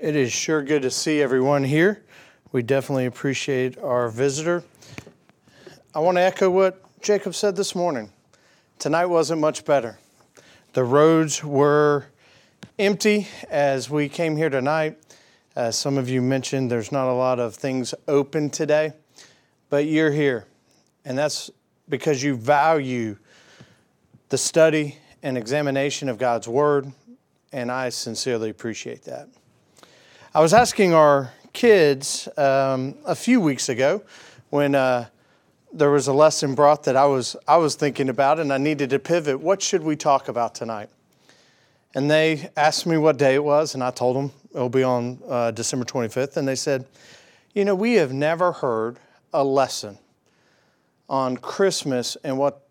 It is sure good to see everyone here. We definitely appreciate our visitor. I want to echo what Jacob said this morning. Tonight wasn't much better. The roads were empty as we came here tonight. As some of you mentioned, there's not a lot of things open today, but you're here. And that's because you value the study and examination of God's Word, and I sincerely appreciate that. I was asking our kids um, a few weeks ago when uh, there was a lesson brought that I was, I was thinking about and I needed to pivot. What should we talk about tonight? And they asked me what day it was, and I told them it'll be on uh, December 25th. And they said, You know, we have never heard a lesson on Christmas and what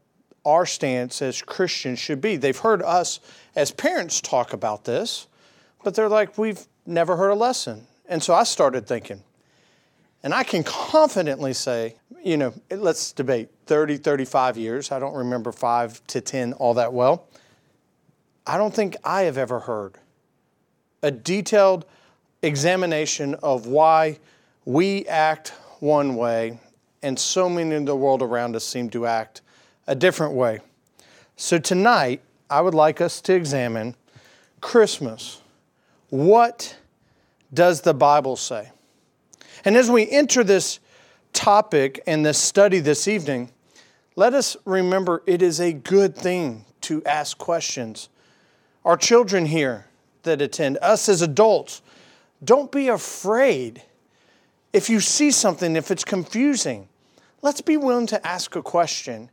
our stance as Christians should be. They've heard us as parents talk about this, but they're like, We've never heard a lesson. And so I started thinking, and I can confidently say, you know, let's debate 30, 35 years. I don't remember five to 10 all that well. I don't think I have ever heard a detailed examination of why we act one way and so many in the world around us seem to act a different way. So tonight, I would like us to examine Christmas what does the Bible say? And as we enter this topic and this study this evening, let us remember it is a good thing to ask questions. Our children here that attend, us as adults, don't be afraid if you see something, if it's confusing. Let's be willing to ask a question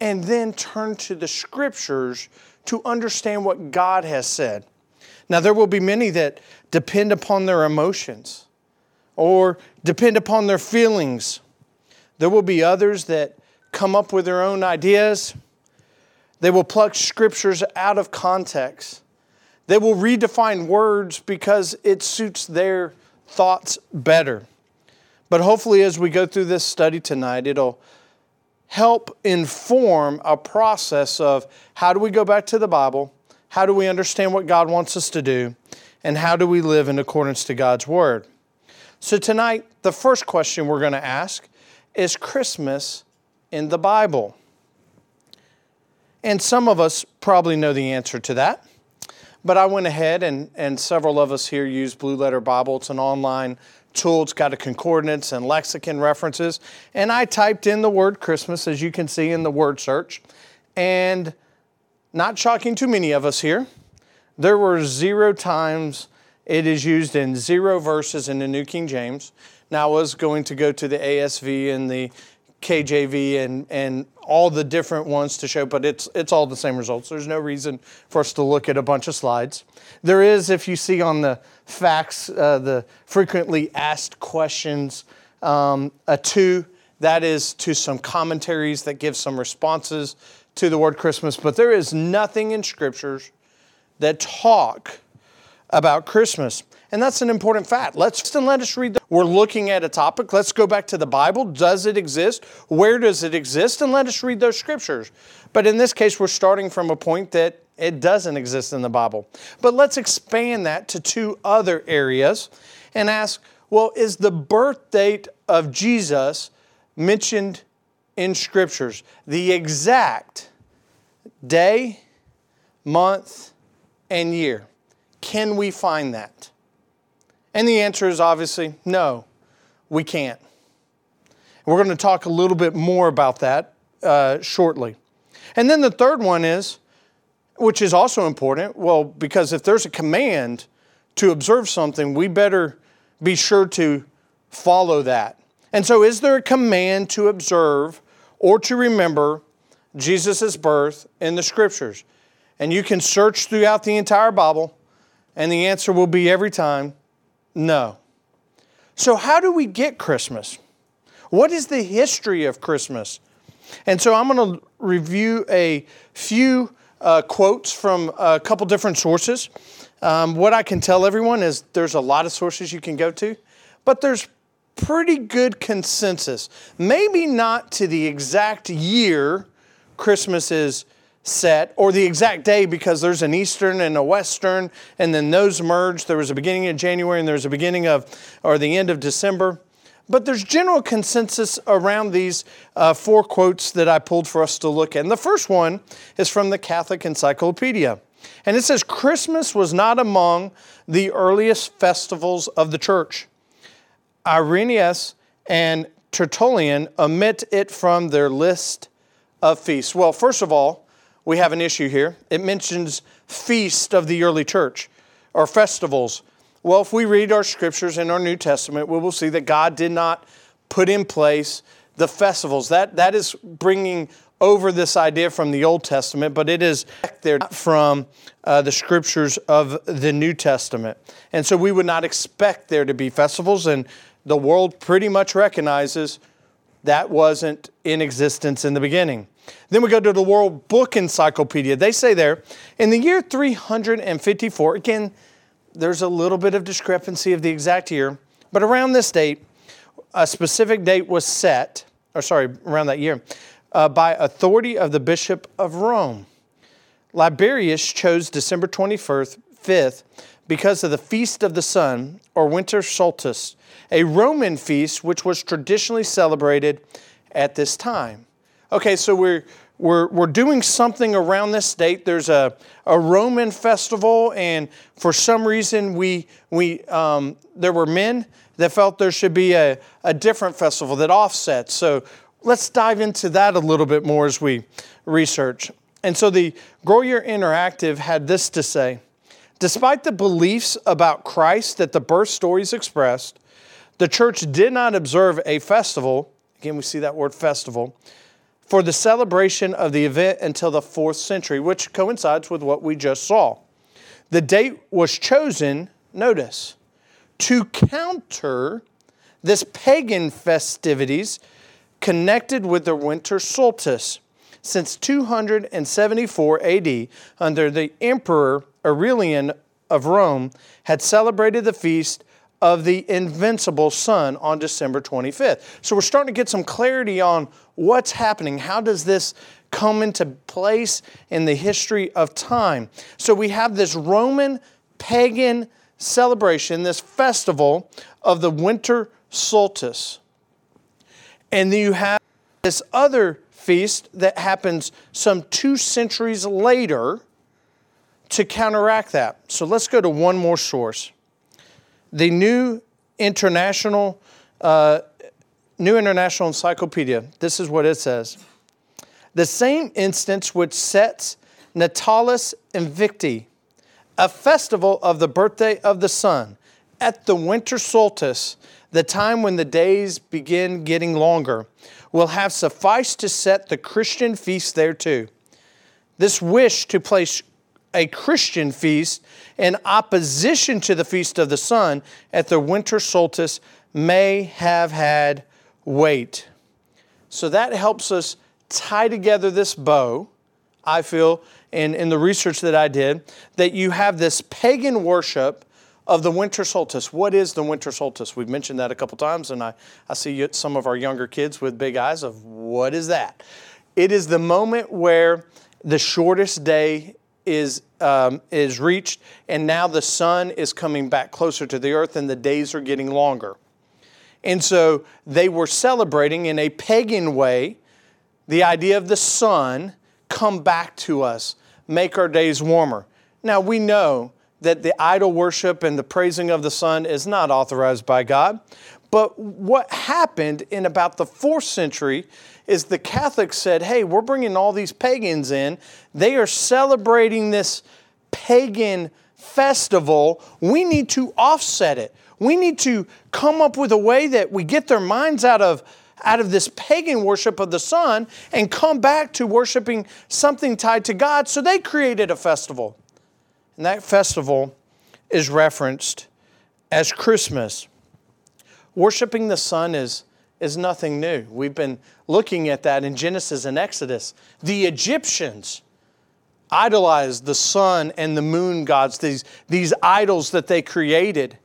and then turn to the scriptures to understand what God has said. Now, there will be many that depend upon their emotions or depend upon their feelings. There will be others that come up with their own ideas. They will pluck scriptures out of context. They will redefine words because it suits their thoughts better. But hopefully, as we go through this study tonight, it'll help inform a process of how do we go back to the Bible how do we understand what God wants us to do? And how do we live in accordance to God's Word? So, tonight, the first question we're going to ask is Christmas in the Bible? And some of us probably know the answer to that. But I went ahead and, and several of us here use Blue Letter Bible. It's an online tool, it's got a concordance and lexicon references. And I typed in the word Christmas, as you can see in the word search. And not shocking to many of us here, there were zero times it is used in zero verses in the New King James. Now, I was going to go to the ASV and the KJV and, and all the different ones to show, but it's, it's all the same results. There's no reason for us to look at a bunch of slides. There is, if you see on the FAQs, uh, the frequently asked questions, um, a two, that is to some commentaries that give some responses to the word Christmas, but there is nothing in scriptures that talk about Christmas. And that's an important fact. Let's just and let us read. The, we're looking at a topic. Let's go back to the Bible. Does it exist? Where does it exist? And let us read those scriptures. But in this case, we're starting from a point that it doesn't exist in the Bible. But let's expand that to two other areas and ask well, is the birth date of Jesus mentioned in scriptures the exact day, month, and year. Can we find that? And the answer is obviously no, we can't. We're going to talk a little bit more about that uh, shortly. And then the third one is, which is also important, well, because if there's a command to observe something, we better be sure to follow that. And so, is there a command to observe or to remember Jesus' birth in the scriptures. And you can search throughout the entire Bible, and the answer will be every time no. So, how do we get Christmas? What is the history of Christmas? And so, I'm going to review a few uh, quotes from a couple different sources. Um, what I can tell everyone is there's a lot of sources you can go to, but there's pretty good consensus. Maybe not to the exact year Christmas is set, or the exact day because there's an Eastern and a Western, and then those merged. There was a beginning of January and there's a beginning of, or the end of December. But there's general consensus around these uh, four quotes that I pulled for us to look at. And the first one is from the Catholic Encyclopedia. And it says Christmas was not among the earliest festivals of the church. Irenaeus and Tertullian omit it from their list of feasts. Well, first of all, we have an issue here. It mentions feast of the early church or festivals. Well, if we read our scriptures in our New Testament, we will see that God did not put in place the festivals. That, that is bringing over this idea from the Old Testament, but it is there from uh, the scriptures of the New Testament. And so we would not expect there to be festivals, and the world pretty much recognizes that wasn't in existence in the beginning. Then we go to the World Book Encyclopedia. They say there, in the year 354, again, there's a little bit of discrepancy of the exact year, but around this date, a specific date was set, or sorry, around that year, uh, by authority of the Bishop of Rome. Liberius chose December 21st, 5th, because of the Feast of the Sun, or winter solstice, a Roman feast which was traditionally celebrated at this time. Okay, so we're, we're, we're doing something around this date. There's a, a Roman festival, and for some reason, we, we, um, there were men that felt there should be a, a different festival that offsets. So let's dive into that a little bit more as we research. And so the Grolier Interactive had this to say Despite the beliefs about Christ that the birth stories expressed, the church did not observe a festival. Again, we see that word festival for the celebration of the event until the fourth century, which coincides with what we just saw. The date was chosen, notice, to counter this pagan festivities connected with the winter solstice. Since 274 AD, under the Emperor Aurelian of Rome, had celebrated the feast of the invincible sun on December 25th. So we're starting to get some clarity on what's happening. How does this come into place in the history of time? So we have this Roman pagan celebration, this festival of the winter solstice. And then you have this other feast that happens some two centuries later to counteract that. So let's go to one more source. The New International, uh, New International Encyclopedia. This is what it says. The same instance which sets Natalis Invicti, a festival of the birthday of the sun, at the winter solstice, the time when the days begin getting longer, will have sufficed to set the Christian feast there too. This wish to place a Christian feast in opposition to the feast of the sun at the winter solstice may have had weight. So that helps us tie together this bow, I feel, in, in the research that I did, that you have this pagan worship of the winter solstice. What is the winter solstice? We've mentioned that a couple times, and I, I see some of our younger kids with big eyes of what is that? It is the moment where the shortest day is, um, is reached, and now the sun is coming back closer to the earth, and the days are getting longer. And so they were celebrating in a pagan way the idea of the sun come back to us, make our days warmer. Now we know that the idol worship and the praising of the sun is not authorized by God. But what happened in about the fourth century is the Catholics said, hey, we're bringing all these pagans in. They are celebrating this pagan festival. We need to offset it. We need to come up with a way that we get their minds out of out of this pagan worship of the sun and come back to worshiping something tied to God. So they created a festival. And that festival is referenced as Christmas. Worshiping the sun is, is nothing new. We've been looking at that in Genesis and Exodus. The Egyptians idolized the sun and the moon gods, these, these idols that they created.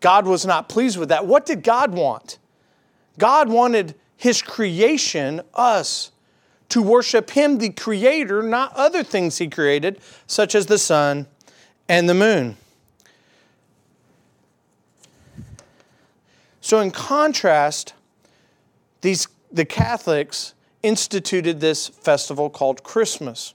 God was not pleased with that. What did God want? God wanted His creation, us, to worship Him, the Creator, not other things He created, such as the sun and the moon. So, in contrast, these, the Catholics instituted this festival called Christmas.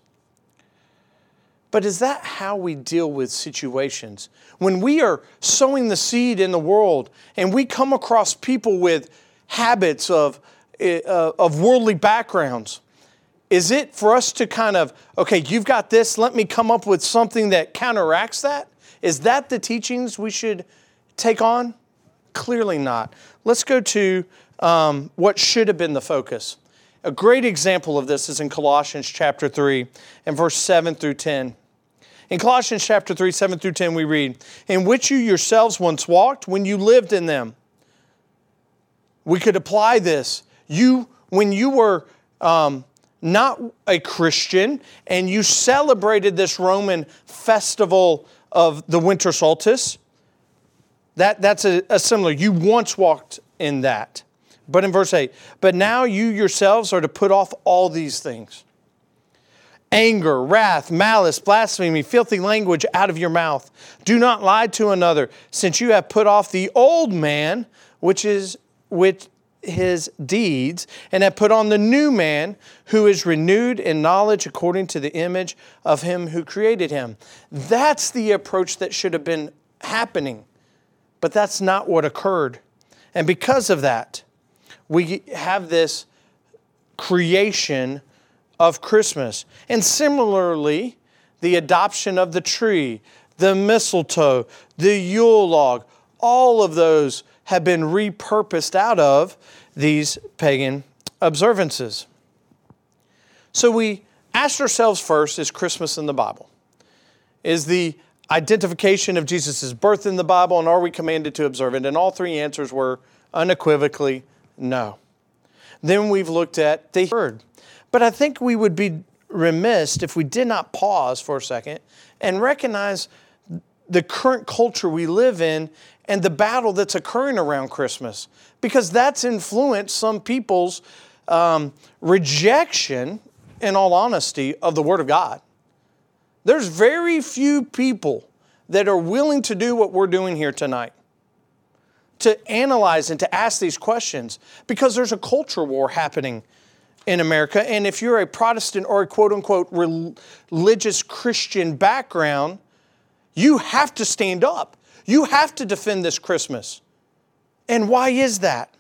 But is that how we deal with situations? When we are sowing the seed in the world and we come across people with habits of, uh, of worldly backgrounds, is it for us to kind of, okay, you've got this, let me come up with something that counteracts that? Is that the teachings we should take on? Clearly not. Let's go to um, what should have been the focus. A great example of this is in Colossians chapter 3 and verse 7 through 10. In Colossians chapter 3, 7 through 10, we read, In which you yourselves once walked when you lived in them. We could apply this. You, when you were um, not a Christian and you celebrated this Roman festival of the winter solstice, that, that's a, a similar. You once walked in that. But in verse 8, but now you yourselves are to put off all these things anger, wrath, malice, blasphemy, filthy language out of your mouth. Do not lie to another, since you have put off the old man, which is with his deeds, and have put on the new man, who is renewed in knowledge according to the image of him who created him. That's the approach that should have been happening, but that's not what occurred. And because of that, we have this creation of Christmas. And similarly, the adoption of the tree, the mistletoe, the Yule log, all of those have been repurposed out of these pagan observances. So we asked ourselves first is Christmas in the Bible? Is the identification of Jesus' birth in the Bible, and are we commanded to observe it? And all three answers were unequivocally no. Then we've looked at the word. But I think we would be remiss if we did not pause for a second and recognize the current culture we live in and the battle that's occurring around Christmas, because that's influenced some people's um, rejection, in all honesty, of the Word of God. There's very few people that are willing to do what we're doing here tonight to analyze and to ask these questions because there's a culture war happening in America. And if you're a Protestant or a quote unquote religious Christian background, you have to stand up. You have to defend this Christmas. And why is that?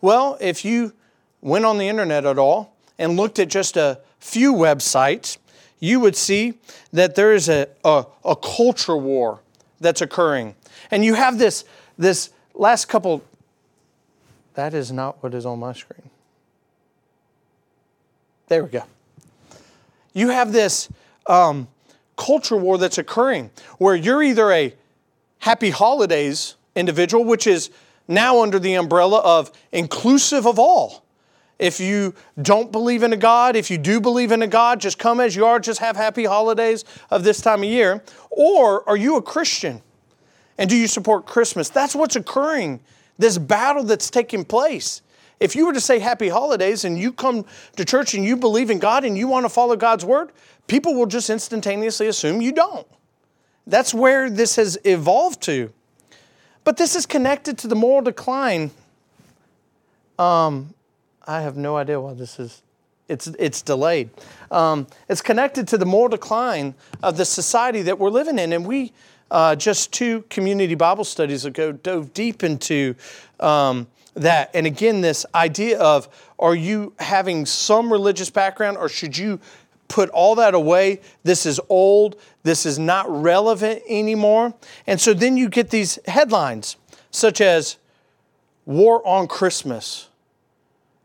Well, if you went on the internet at all and looked at just a few websites, you would see that there is a, a, a culture war that's occurring. And you have this, this last couple, that is not what is on my screen. There we go. You have this um, culture war that's occurring where you're either a happy holidays individual, which is now under the umbrella of inclusive of all. If you don't believe in a God, if you do believe in a God, just come as you are, just have happy holidays of this time of year. Or are you a Christian? And do you support Christmas? That's what's occurring, this battle that's taking place. If you were to say happy holidays and you come to church and you believe in God and you want to follow God's word, people will just instantaneously assume you don't. That's where this has evolved to. But this is connected to the moral decline. Um, I have no idea why this is. It's, it's delayed. Um, it's connected to the moral decline of the society that we're living in. And we, uh, just two community Bible studies ago dove deep into um, that. And again, this idea of are you having some religious background or should you put all that away? This is old, this is not relevant anymore. And so then you get these headlines such as War on Christmas.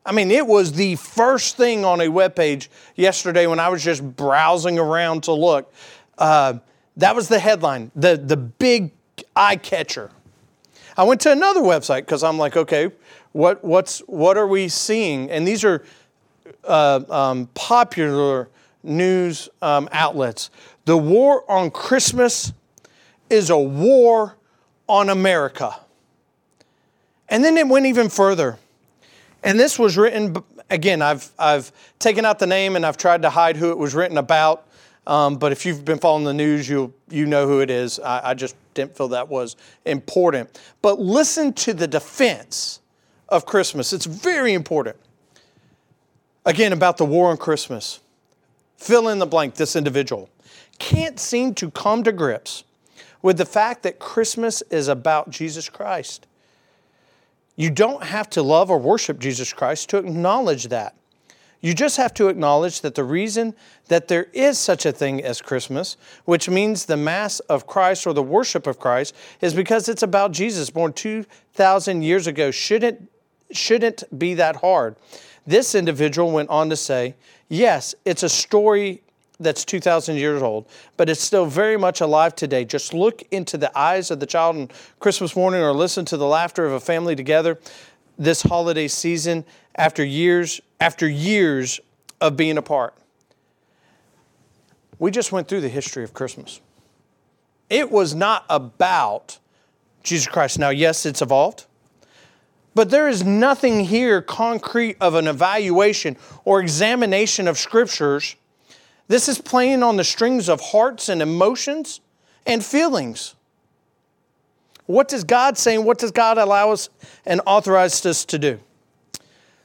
I mean, it was the first thing on a web page yesterday when I was just browsing around to look. Uh, that was the headline, the, the big eye catcher. I went to another website because I'm like, okay, what, what's, what are we seeing? And these are uh, um, popular news um, outlets. The war on Christmas is a war on America. And then it went even further. And this was written, again, I've, I've taken out the name and I've tried to hide who it was written about. Um, but if you've been following the news, you you know who it is. I, I just didn't feel that was important. But listen to the defense of Christmas. It's very important. Again, about the war on Christmas. Fill in the blank, this individual can't seem to come to grips with the fact that Christmas is about Jesus Christ. You don't have to love or worship Jesus Christ to acknowledge that. You just have to acknowledge that the reason that there is such a thing as Christmas, which means the Mass of Christ or the worship of Christ, is because it's about Jesus born 2,000 years ago. Shouldn't, shouldn't be that hard. This individual went on to say, yes, it's a story that's 2,000 years old, but it's still very much alive today. Just look into the eyes of the child on Christmas morning or listen to the laughter of a family together this holiday season after years after years of being apart. We just went through the history of Christmas. It was not about Jesus Christ. Now, yes, it's evolved, but there is nothing here concrete of an evaluation or examination of scriptures this is playing on the strings of hearts and emotions and feelings. What does God say and what does God allow us and authorize us to do?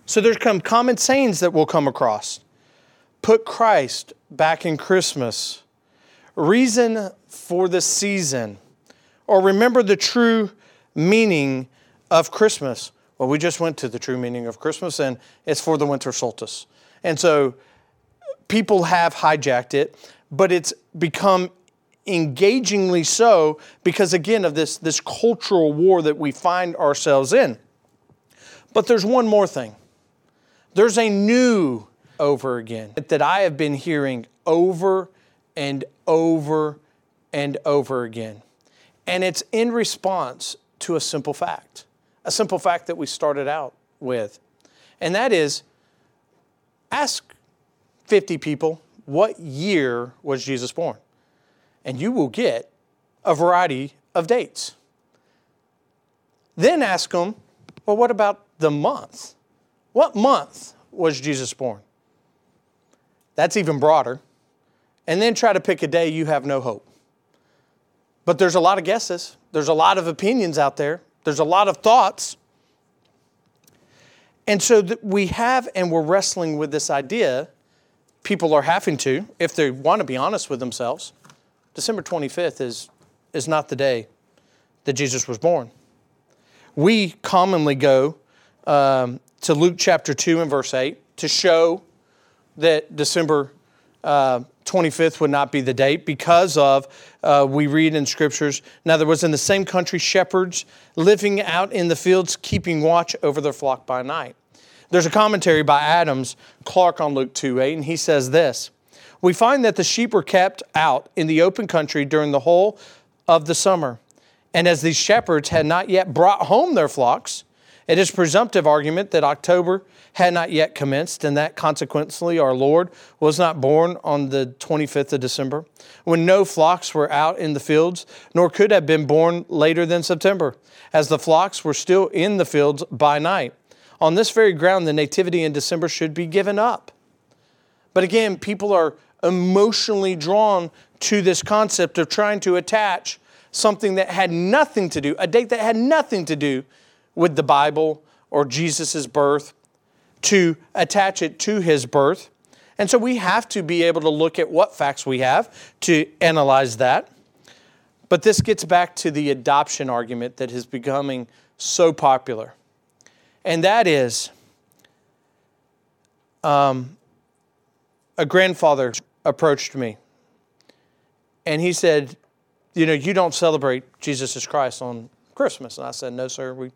So there's some common sayings that we'll come across. Put Christ back in Christmas. Reason for the season. Or remember the true meaning of Christmas. Well, we just went to the true meaning of Christmas and it's for the winter solstice. And so people have hijacked it, but it's become engagingly so because again of this this cultural war that we find ourselves in. But there's one more thing. There's a new over again that I have been hearing over and over and over again. And it's in response to a simple fact, a simple fact that we started out with. And that is ask 50 people, what year was Jesus born? And you will get a variety of dates. Then ask them, well, what about the month? What month was Jesus born? That's even broader. And then try to pick a day you have no hope. But there's a lot of guesses, there's a lot of opinions out there, there's a lot of thoughts. And so we have and we're wrestling with this idea people are having to, if they want to be honest with themselves, December 25th is, is not the day that Jesus was born. We commonly go um, to Luke chapter 2 and verse 8 to show that December uh, 25th would not be the date because of, uh, we read in scriptures, now there was in the same country shepherds living out in the fields, keeping watch over their flock by night. There's a commentary by Adams Clarke on Luke 2 8, and he says this We find that the sheep were kept out in the open country during the whole of the summer. And as these shepherds had not yet brought home their flocks, it is presumptive argument that October had not yet commenced, and that consequently our Lord was not born on the 25th of December, when no flocks were out in the fields, nor could have been born later than September, as the flocks were still in the fields by night. On this very ground, the nativity in December should be given up. But again, people are emotionally drawn to this concept of trying to attach something that had nothing to do, a date that had nothing to do with the Bible or Jesus' birth, to attach it to his birth. And so we have to be able to look at what facts we have to analyze that. But this gets back to the adoption argument that is becoming so popular and that is um, a grandfather approached me and he said, You know, you don't celebrate Jesus as Christ on Christmas. And I said, No, sir, we,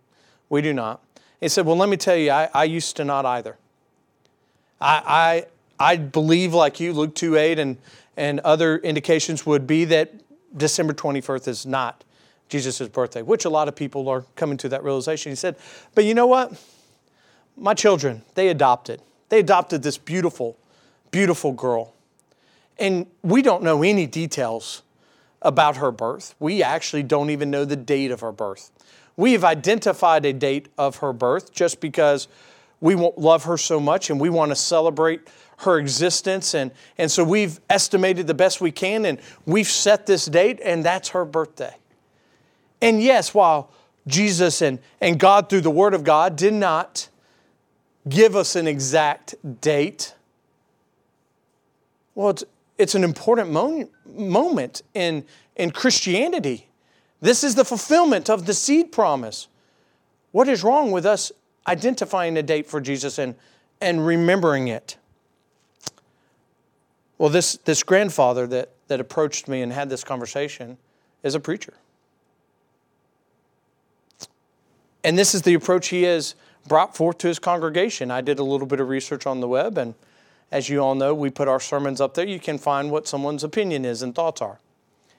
we do not. He said, Well, let me tell you, I, I used to not either. I, I, I believe, like you, Luke 2 8 and, and other indications would be that December 21st is not Jesus' birthday, which a lot of people are coming to that realization. He said, But you know what? My children, they adopted. They adopted this beautiful, beautiful girl. And we don't know any details about her birth. We actually don't even know the date of her birth. We have identified a date of her birth just because we love her so much and we want to celebrate her existence. And, and so we've estimated the best we can and we've set this date, and that's her birthday. And yes, while Jesus and, and God, through the Word of God, did not give us an exact date, well, it's, it's an important moment, moment in, in Christianity. This is the fulfillment of the seed promise. What is wrong with us identifying a date for Jesus and, and remembering it? Well, this, this grandfather that, that approached me and had this conversation is a preacher. And this is the approach he has brought forth to his congregation. I did a little bit of research on the web, and as you all know, we put our sermons up there. You can find what someone's opinion is and thoughts are.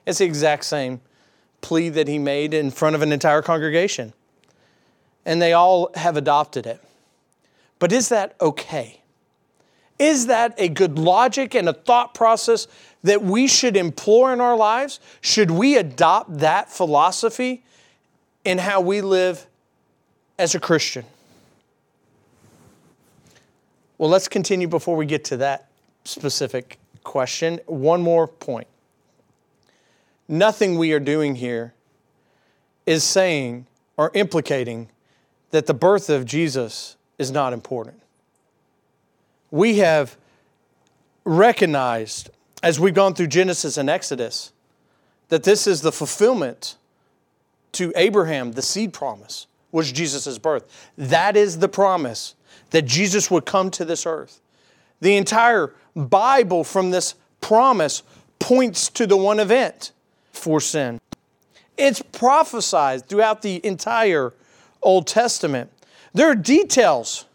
It's the exact same plea that he made in front of an entire congregation. And they all have adopted it. But is that okay? Is that a good logic and a thought process that we should employ in our lives? Should we adopt that philosophy in how we live as a Christian? Well, let's continue before we get to that specific question. One more point. Nothing we are doing here is saying or implicating that the birth of Jesus is not important. We have recognized as we've gone through Genesis and Exodus that this is the fulfillment to Abraham, the seed promise was Jesus' birth. That is the promise that Jesus would come to this earth. The entire Bible from this promise points to the one event for sin. It's prophesied throughout the entire Old Testament. There are details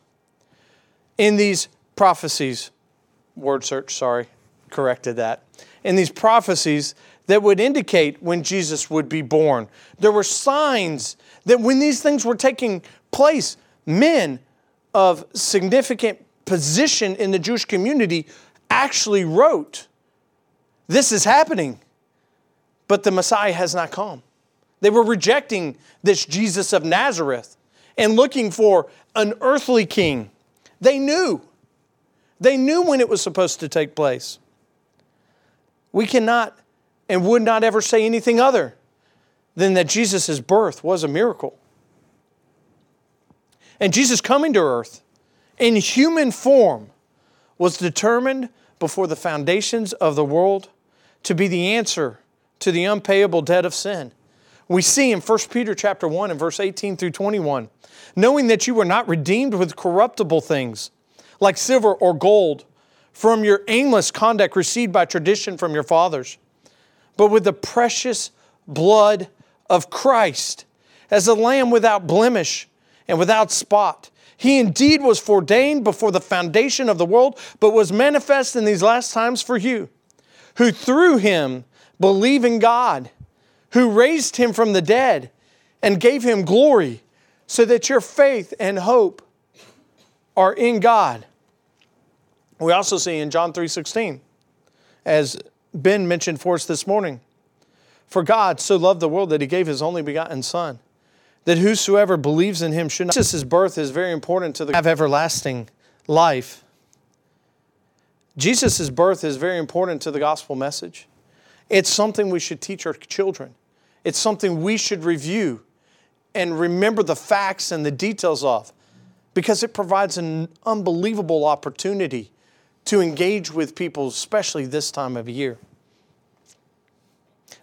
in these prophecies. Word search, sorry, corrected that. In these prophecies that would indicate when Jesus would be born. There were signs that when these things were taking place, men of significant position in the Jewish community actually wrote, This is happening, but the Messiah has not come. They were rejecting this Jesus of Nazareth and looking for an earthly king. They knew. They knew when it was supposed to take place. We cannot and would not ever say anything other than that Jesus' birth was a miracle. And Jesus coming to earth in human form was determined before the foundations of the world to be the answer to the unpayable debt of sin. We see in 1 Peter chapter 1 and verse 18 through 21, knowing that you were not redeemed with corruptible things like silver or gold from your aimless conduct received by tradition from your fathers, but with the precious blood of Christ as a lamb without blemish and without spot. He indeed was foreordained before the foundation of the world, but was manifest in these last times for you, who through him believe in God, who raised him from the dead and gave him glory, so that your faith and hope are in God. We also see in John 3:16, as Ben mentioned for us this morning, for God so loved the world that he gave his only begotten Son, that whosoever believes in him should not. Jesus' birth is very important to the have everlasting life. Jesus' birth is very important to the gospel message. It's something we should teach our children. It's something we should review and remember the facts and the details of because it provides an unbelievable opportunity to engage with people, especially this time of year.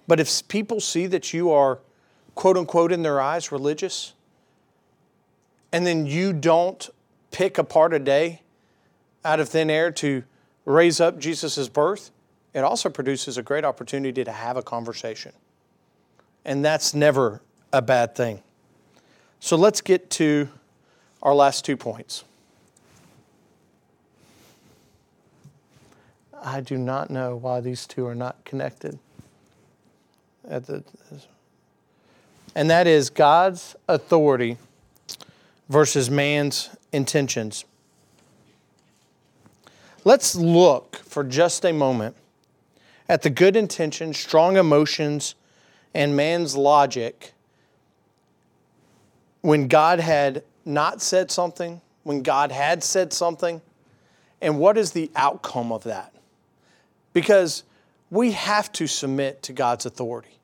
But if people see that you are, quote unquote, in their eyes, religious, and then you don't pick apart a day out of thin air to raise up Jesus' birth, it also produces a great opportunity to have a conversation. And that's never a bad thing. So let's get to our last two points. I do not know why these two are not connected at the and that is God's authority versus man's intentions. Let's look for just a moment at the good intentions, strong emotions, and man's logic when God had not said something, when God had said something? And what is the outcome of that? Because we have to submit to God's authority.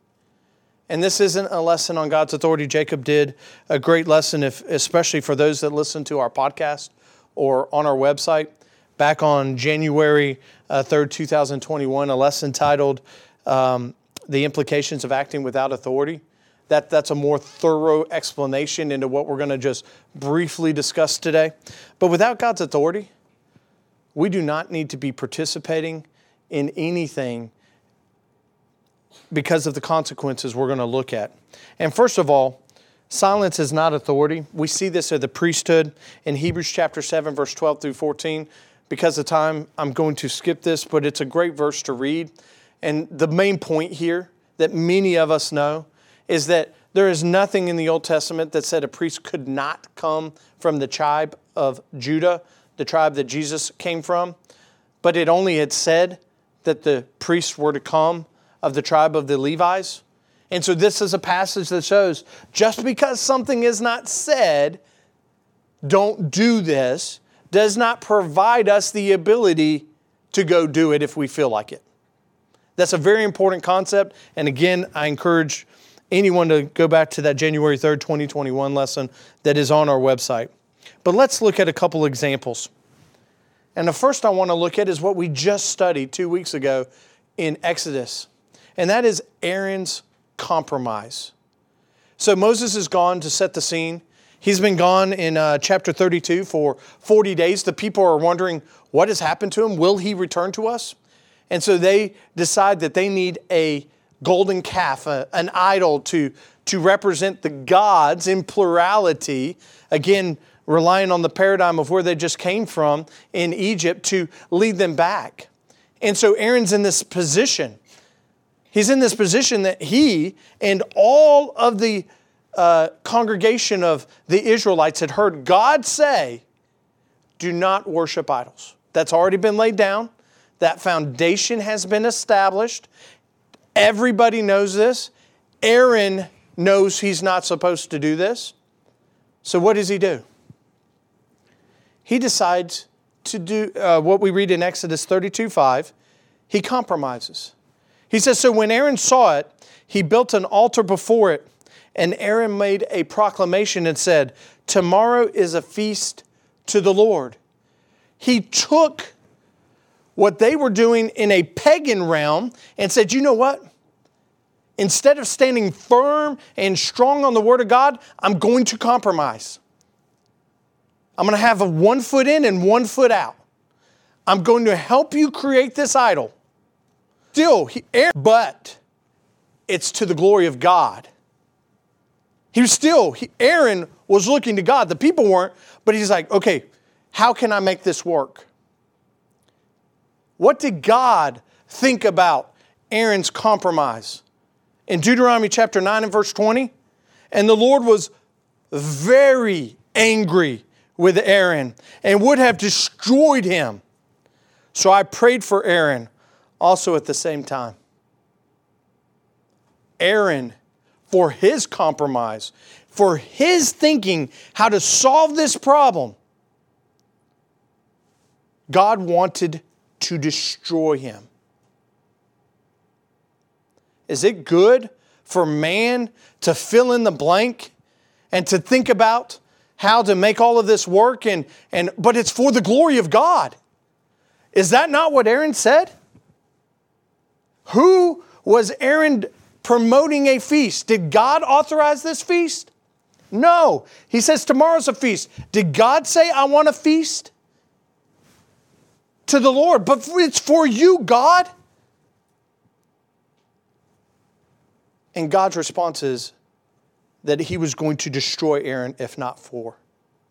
And this isn't a lesson on God's authority. Jacob did a great lesson, if, especially for those that listen to our podcast or on our website. Back on January uh, 3rd, 2021, a lesson titled um, The Implications of Acting Without Authority. That, that's a more thorough explanation into what we're going to just briefly discuss today. But without God's authority, we do not need to be participating in anything because of the consequences we're going to look at. And first of all, silence is not authority. We see this at the priesthood in Hebrews chapter 7, verse 12 through 14. Because of time, I'm going to skip this, but it's a great verse to read. And the main point here that many of us know is that there is nothing in the Old Testament that said a priest could not come from the tribe of Judah, the tribe that Jesus came from, but it only had said that the priests were to come of the tribe of the Levites. And so this is a passage that shows just because something is not said, don't do this, does not provide us the ability to go do it if we feel like it. That's a very important concept. And again, I encourage anyone to go back to that January 3rd, 2021 lesson that is on our website. But let's look at a couple examples. And the first I want to look at is what we just studied two weeks ago in Exodus, and that is Aaron's compromise. So Moses is gone to set the scene. He's been gone in uh, chapter 32 for 40 days. The people are wondering what has happened to him. Will he return to us? And so they decide that they need a golden calf, a, an idol to, to represent the gods in plurality. Again, relying on the paradigm of where they just came from in Egypt to lead them back. And so Aaron's in this position. He's in this position that he and all of the uh, congregation of the Israelites had heard God say, Do not worship idols. That's already been laid down. That foundation has been established. Everybody knows this. Aaron knows he's not supposed to do this. So, what does he do? he decides to do uh, what we read in Exodus 32 5. He compromises. He says, So when Aaron saw it, he built an altar before it, and Aaron made a proclamation and said, Tomorrow is a feast to the Lord. He took what they were doing in a pagan realm and said, You know what? Instead of standing firm and strong on the Word of God, I'm going to compromise. I'm going to have a one foot in and one foot out. I'm going to help you create this idol. Still, he, but it's to the glory of God. He was still, he, Aaron was looking to God. The people weren't, but he's like, okay, how can I make this work? What did God think about Aaron's compromise? In Deuteronomy chapter 9 and verse 20, and the Lord was very angry with Aaron and would have destroyed him. So I prayed for Aaron also at the same time. Aaron, for his compromise, for his thinking how to solve this problem, God wanted to destroy him. Is it good for man to fill in the blank and to think about how to make all of this work, and, and, but it's for the glory of God. Is that not what Aaron said? Who was Aaron promoting a feast? Did God authorize this feast? No. He says tomorrow's a feast. Did God say, I want a feast? To the Lord, but it's for you, God. And God's response is, that he was going to destroy Aaron if not for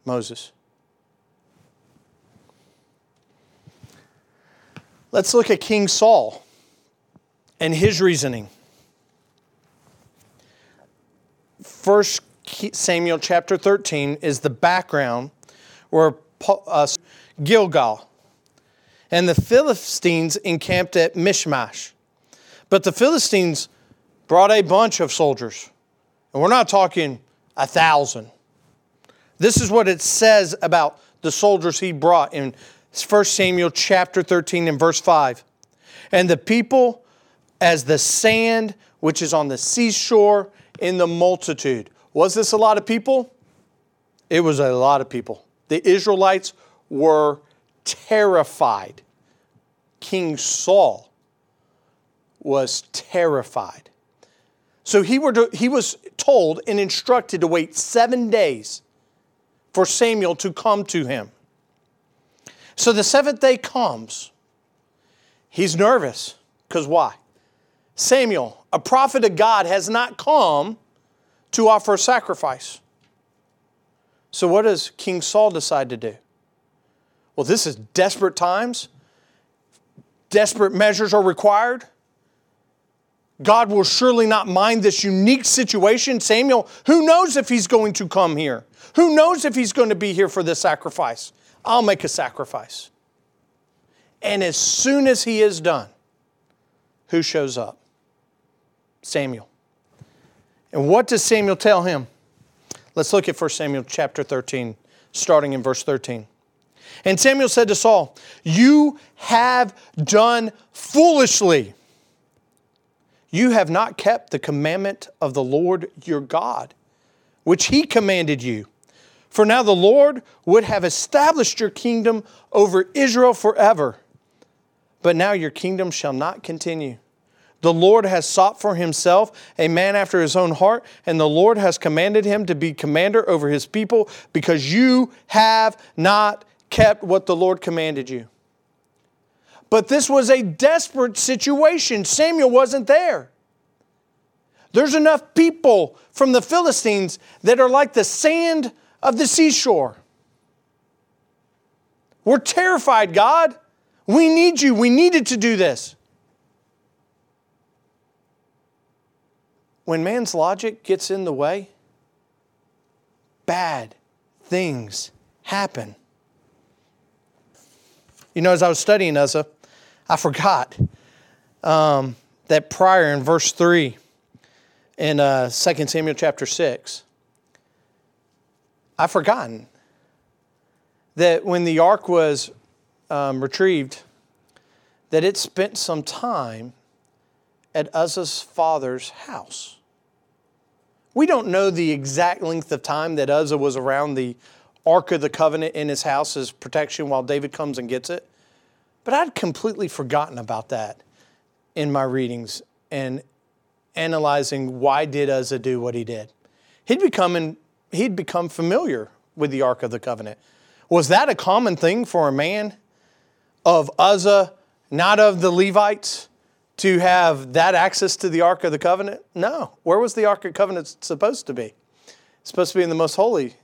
Moses. Let's look at King Saul and his reasoning. First Samuel chapter 13 is the background where uh, Gilgal and the Philistines encamped at Michmash. But the Philistines brought a bunch of soldiers and we're not talking a thousand. This is what it says about the soldiers he brought in 1 Samuel chapter 13 and verse 5. And the people as the sand which is on the seashore in the multitude. Was this a lot of people? It was a lot of people. The Israelites were terrified. King Saul was terrified. So he, were to, he was told and instructed to wait seven days for Samuel to come to him. So the seventh day comes. He's nervous. Because why? Samuel, a prophet of God, has not come to offer a sacrifice. So what does King Saul decide to do? Well, this is desperate times. Desperate measures are required. God will surely not mind this unique situation. Samuel, who knows if he's going to come here? Who knows if he's going to be here for this sacrifice? I'll make a sacrifice. And as soon as he is done, who shows up? Samuel. And what does Samuel tell him? Let's look at 1 Samuel chapter 13, starting in verse 13. And Samuel said to Saul, You have done foolishly. You have not kept the commandment of the Lord your God, which he commanded you. For now the Lord would have established your kingdom over Israel forever. But now your kingdom shall not continue. The Lord has sought for himself a man after his own heart, and the Lord has commanded him to be commander over his people because you have not kept what the Lord commanded you. But this was a desperate situation. Samuel wasn't there. There's enough people from the Philistines that are like the sand of the seashore. We're terrified, God. We need you. We needed to do this. When man's logic gets in the way, bad things happen. You know, as I was studying Uzzah, I forgot um, that prior in verse 3 in uh, 2 Samuel chapter 6, I've forgotten that when the ark was um, retrieved, that it spent some time at Uzzah's father's house. We don't know the exact length of time that Uzzah was around the Ark of the Covenant in his house as protection while David comes and gets it. But I'd completely forgotten about that in my readings and analyzing why did Uzzah do what he did. He'd become, in, he'd become familiar with the Ark of the Covenant. Was that a common thing for a man of Uzzah, not of the Levites, to have that access to the Ark of the Covenant? No. Where was the Ark of the Covenant supposed to be? It's supposed to be in the most holy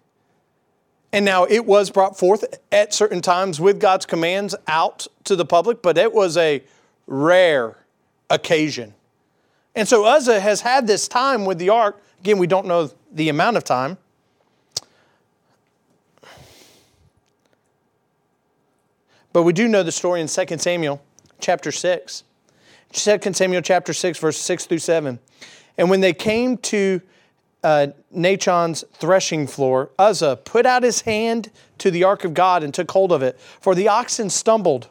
and now it was brought forth at certain times with God's commands out to the public, but it was a rare occasion. And so Uzzah has had this time with the ark. Again, we don't know the amount of time. But we do know the story in 2 Samuel chapter 6. 2 Samuel chapter 6, verse 6 through 7. And when they came to uh, Nachon's threshing floor, Uzzah put out his hand to the ark of God and took hold of it, for the oxen stumbled.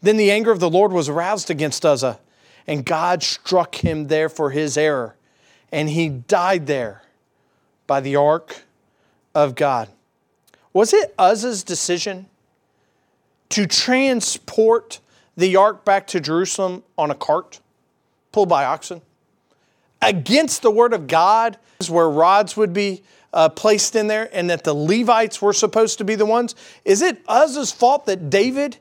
Then the anger of the Lord was aroused against Uzzah, and God struck him there for his error, and he died there by the ark of God. Was it Uzzah's decision to transport the ark back to Jerusalem on a cart pulled by oxen? Against the word of God is where rods would be uh, placed in there and that the Levites were supposed to be the ones? Is it Uzzah's fault that David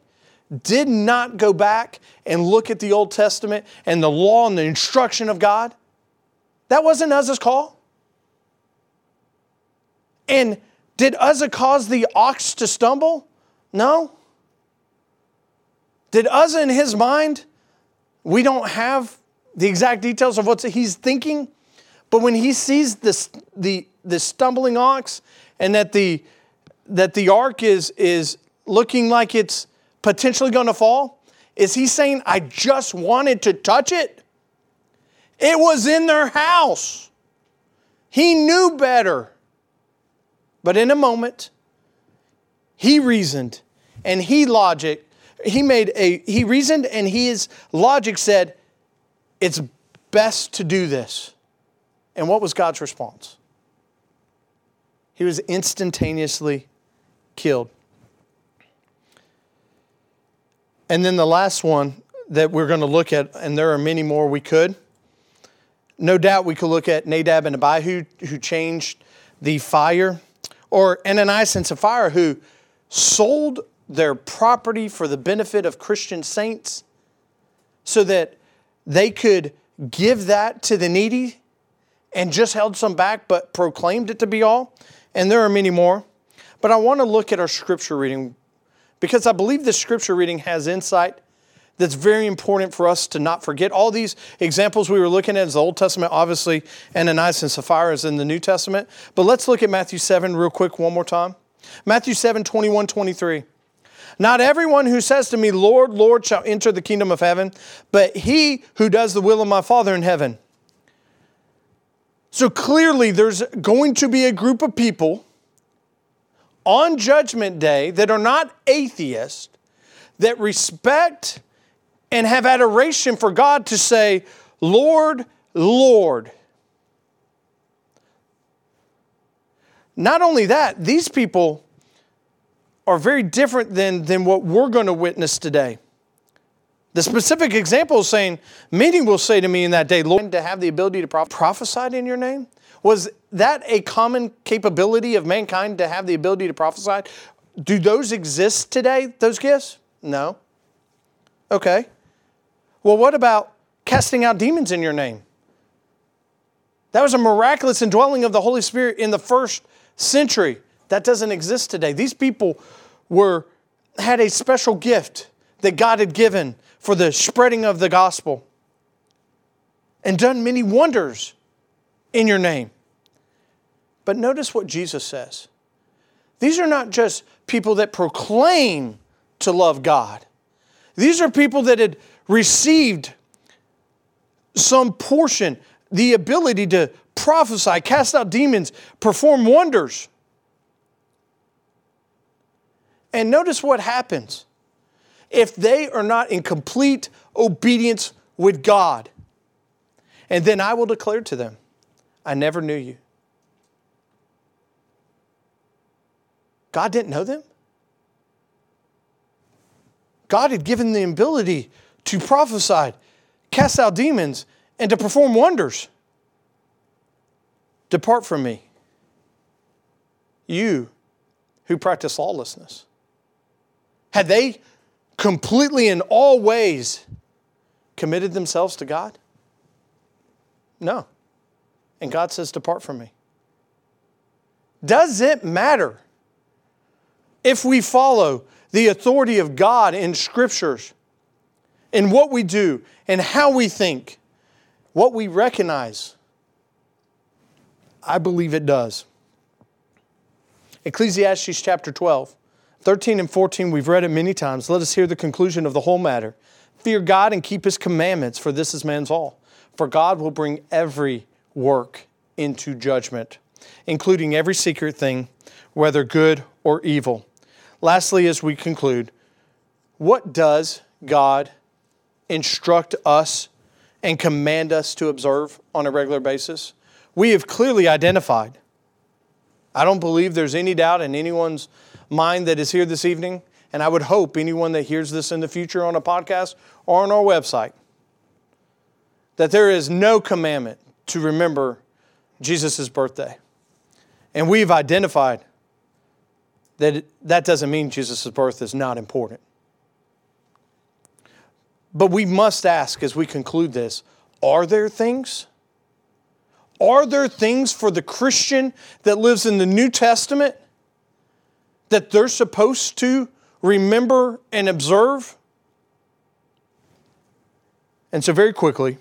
did not go back and look at the Old Testament and the law and the instruction of God? That wasn't Uzzah's call. And did Uzzah cause the ox to stumble? No. Did Uzzah in his mind, we don't have the exact details of what he's thinking, but when he sees this, the, the stumbling ox and that the, that the ark is, is looking like it's potentially going to fall, is he saying, I just wanted to touch it? It was in their house. He knew better. But in a moment, he reasoned and he logic, he made a, he reasoned and his logic said, it's best to do this. And what was God's response? He was instantaneously killed. And then the last one that we're going to look at, and there are many more we could. No doubt we could look at Nadab and Abihu, who changed the fire, or Ananias and Sapphira, who sold their property for the benefit of Christian saints so that they could give that to the needy and just held some back but proclaimed it to be all. And there are many more. But I want to look at our scripture reading because I believe this scripture reading has insight that's very important for us to not forget. All these examples we were looking at is the Old Testament, obviously, Ananias and Sapphira is in the New Testament. But let's look at Matthew 7 real quick one more time. Matthew 7, 21, 23. Not everyone who says to me, Lord, Lord, shall enter the kingdom of heaven, but he who does the will of my Father in heaven. So clearly, there's going to be a group of people on Judgment Day that are not atheists, that respect and have adoration for God to say, Lord, Lord. Not only that, these people are very different than, than what we're going to witness today. The specific example is saying, Many will say to me in that day, Lord, to have the ability to prophesy in your name? Was that a common capability of mankind to have the ability to prophesy? Do those exist today, those gifts? No. Okay. Well, what about casting out demons in your name? That was a miraculous indwelling of the Holy Spirit in the first century. That doesn't exist today. These people were had a special gift that God had given for the spreading of the gospel and done many wonders in your name. But notice what Jesus says. These are not just people that proclaim to love God. These are people that had received some portion, the ability to prophesy, cast out demons, perform wonders. And notice what happens if they are not in complete obedience with God. And then I will declare to them, I never knew you. God didn't know them? God had given the ability to prophesy, cast out demons, and to perform wonders. Depart from me, you who practice lawlessness. Had they completely, in all ways, committed themselves to God? No. And God says, Depart from me. Does it matter if we follow the authority of God in scriptures, in what we do, and how we think, what we recognize? I believe it does. Ecclesiastes chapter 12, 13 and 14, we've read it many times. Let us hear the conclusion of the whole matter. Fear God and keep his commandments, for this is man's all. For God will bring every work into judgment, including every secret thing, whether good or evil. Lastly, as we conclude, what does God instruct us and command us to observe on a regular basis? We have clearly identified. I don't believe there's any doubt in anyone's mind that is here this evening, and I would hope anyone that hears this in the future on a podcast or on our website, that there is no commandment to remember Jesus' birthday. And we've identified that that doesn't mean Jesus' birth is not important. But we must ask as we conclude this are there things? Are there things for the Christian that lives in the New Testament that they're supposed to remember and observe? And so, very quickly,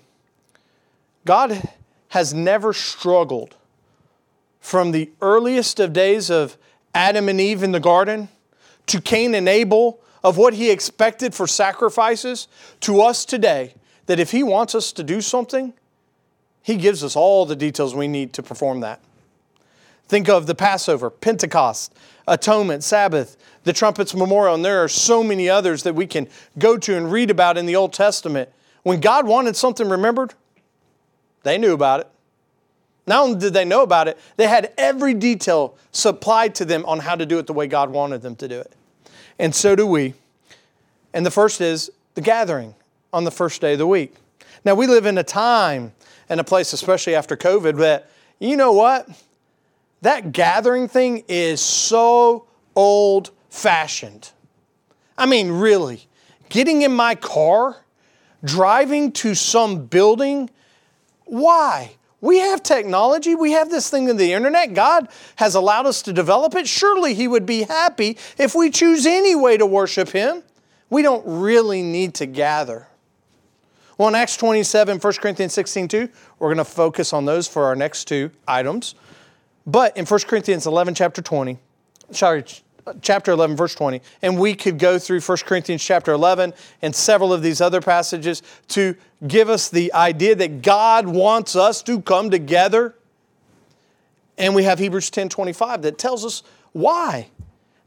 God has never struggled from the earliest of days of Adam and Eve in the garden, to Cain and Abel, of what he expected for sacrifices, to us today, that if he wants us to do something, he gives us all the details we need to perform that. Think of the Passover, Pentecost, Atonement, Sabbath, the Trumpets Memorial, and there are so many others that we can go to and read about in the Old Testament. When God wanted something remembered, they knew about it. Not only did they know about it, they had every detail supplied to them on how to do it the way God wanted them to do it. And so do we. And the first is the gathering on the first day of the week. Now, we live in a time and a place, especially after COVID, that, you know what? That gathering thing is so old fashioned. I mean, really, getting in my car, driving to some building, why? We have technology. We have this thing in the internet. God has allowed us to develop it. Surely He would be happy if we choose any way to worship Him. We don't really need to gather. Well, in Acts 27, 1 Corinthians 16, 2, we're going to focus on those for our next two items. But in 1 Corinthians 11, chapter 20, sorry, chapter 11, verse 20, and we could go through 1 Corinthians chapter 11 and several of these other passages to give us the idea that God wants us to come together. And we have Hebrews 10, 25 that tells us why.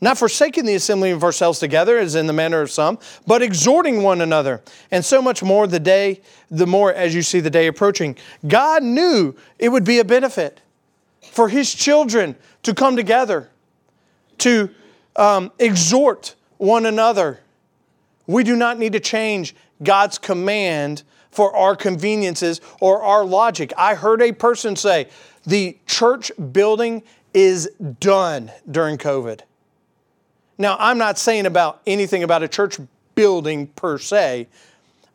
Not forsaking the assembly of ourselves together, as in the manner of some, but exhorting one another. And so much more the day, the more as you see the day approaching. God knew it would be a benefit for His children to come together, to um, exhort one another. We do not need to change God's command for our conveniences or our logic. I heard a person say, the church building is done during COVID. Now, I'm not saying about anything about a church building per se,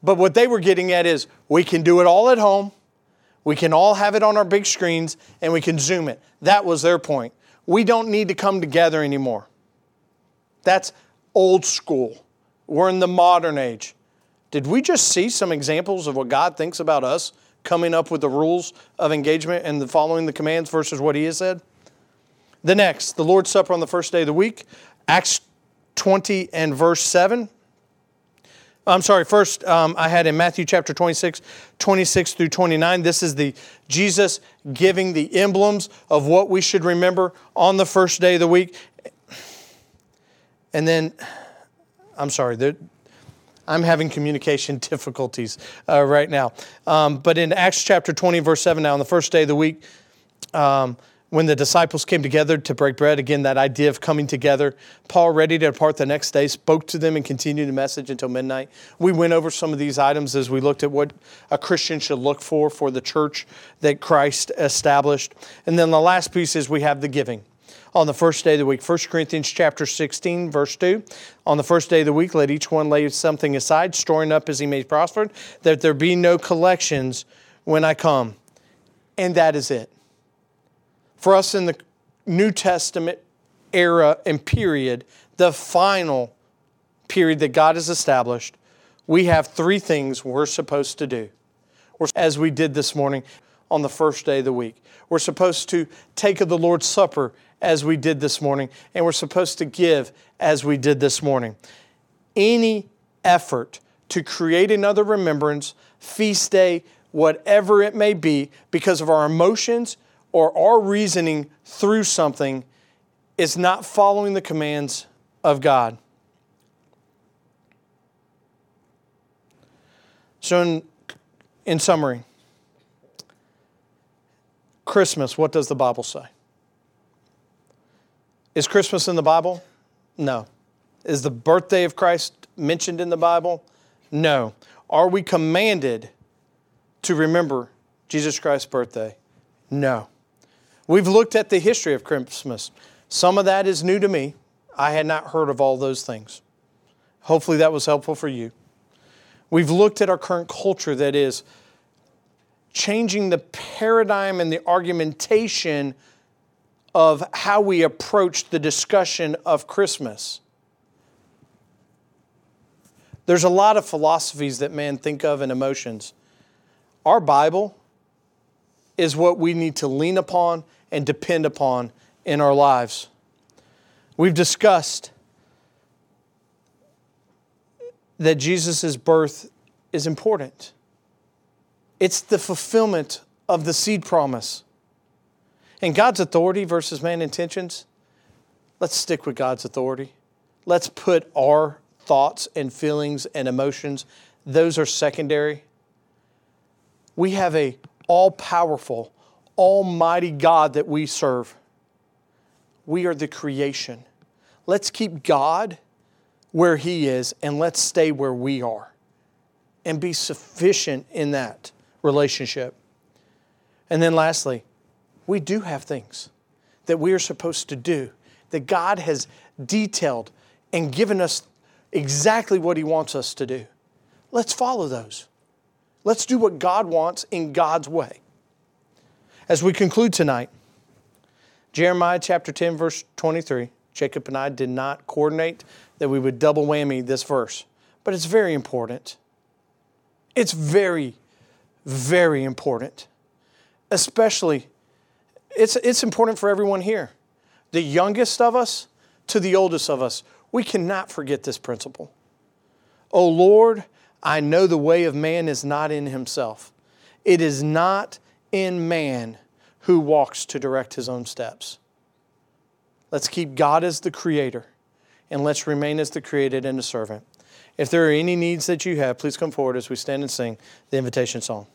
but what they were getting at is we can do it all at home, we can all have it on our big screens, and we can zoom it. That was their point. We don't need to come together anymore. That's old school. We're in the modern age. Did we just see some examples of what God thinks about us coming up with the rules of engagement and the following the commands versus what He has said? The next, the Lord's Supper on the first day of the week. Acts 20 and verse 7. I'm sorry, first um, I had in Matthew chapter 26, 26 through 29. This is the Jesus giving the emblems of what we should remember on the first day of the week. And then, I'm sorry, I'm having communication difficulties uh, right now. Um, but in Acts chapter 20, verse 7, now on the first day of the week, um, when the disciples came together to break bread, again, that idea of coming together, Paul, ready to depart the next day, spoke to them and continued the message until midnight. We went over some of these items as we looked at what a Christian should look for for the church that Christ established. And then the last piece is we have the giving. On the first day of the week, 1 Corinthians chapter 16, verse 2. On the first day of the week, let each one lay something aside, storing up as he may prosper, that there be no collections when I come. And that is it for us in the New Testament era and period, the final period that God has established, we have three things we're supposed to do. As we did this morning on the first day of the week, we're supposed to take of the Lord's Supper as we did this morning, and we're supposed to give as we did this morning. Any effort to create another remembrance, feast day, whatever it may be, because of our emotions, or our reasoning through something is not following the commands of God. So, in, in summary, Christmas, what does the Bible say? Is Christmas in the Bible? No. Is the birthday of Christ mentioned in the Bible? No. Are we commanded to remember Jesus Christ's birthday? No. We've looked at the history of Christmas. Some of that is new to me. I had not heard of all those things. Hopefully, that was helpful for you. We've looked at our current culture that is changing the paradigm and the argumentation of how we approach the discussion of Christmas. There's a lot of philosophies that man think of and emotions. Our Bible is what we need to lean upon and depend upon in our lives. We've discussed that Jesus' birth is important. It's the fulfillment of the seed promise. And God's authority versus man's intentions, let's stick with God's authority. Let's put our thoughts and feelings and emotions, those are secondary. We have a all powerful, almighty God that we serve. We are the creation. Let's keep God where He is and let's stay where we are and be sufficient in that relationship. And then lastly, we do have things that we are supposed to do that God has detailed and given us exactly what He wants us to do. Let's follow those. Let's do what God wants in God's way. As we conclude tonight, Jeremiah chapter 10, verse 23. Jacob and I did not coordinate that we would double whammy this verse, but it's very important. It's very, very important. Especially, it's, it's important for everyone here. The youngest of us to the oldest of us, we cannot forget this principle. O Lord, I know the way of man is not in himself. It is not in man who walks to direct his own steps. Let's keep God as the creator and let's remain as the created and the servant. If there are any needs that you have, please come forward as we stand and sing the invitation song.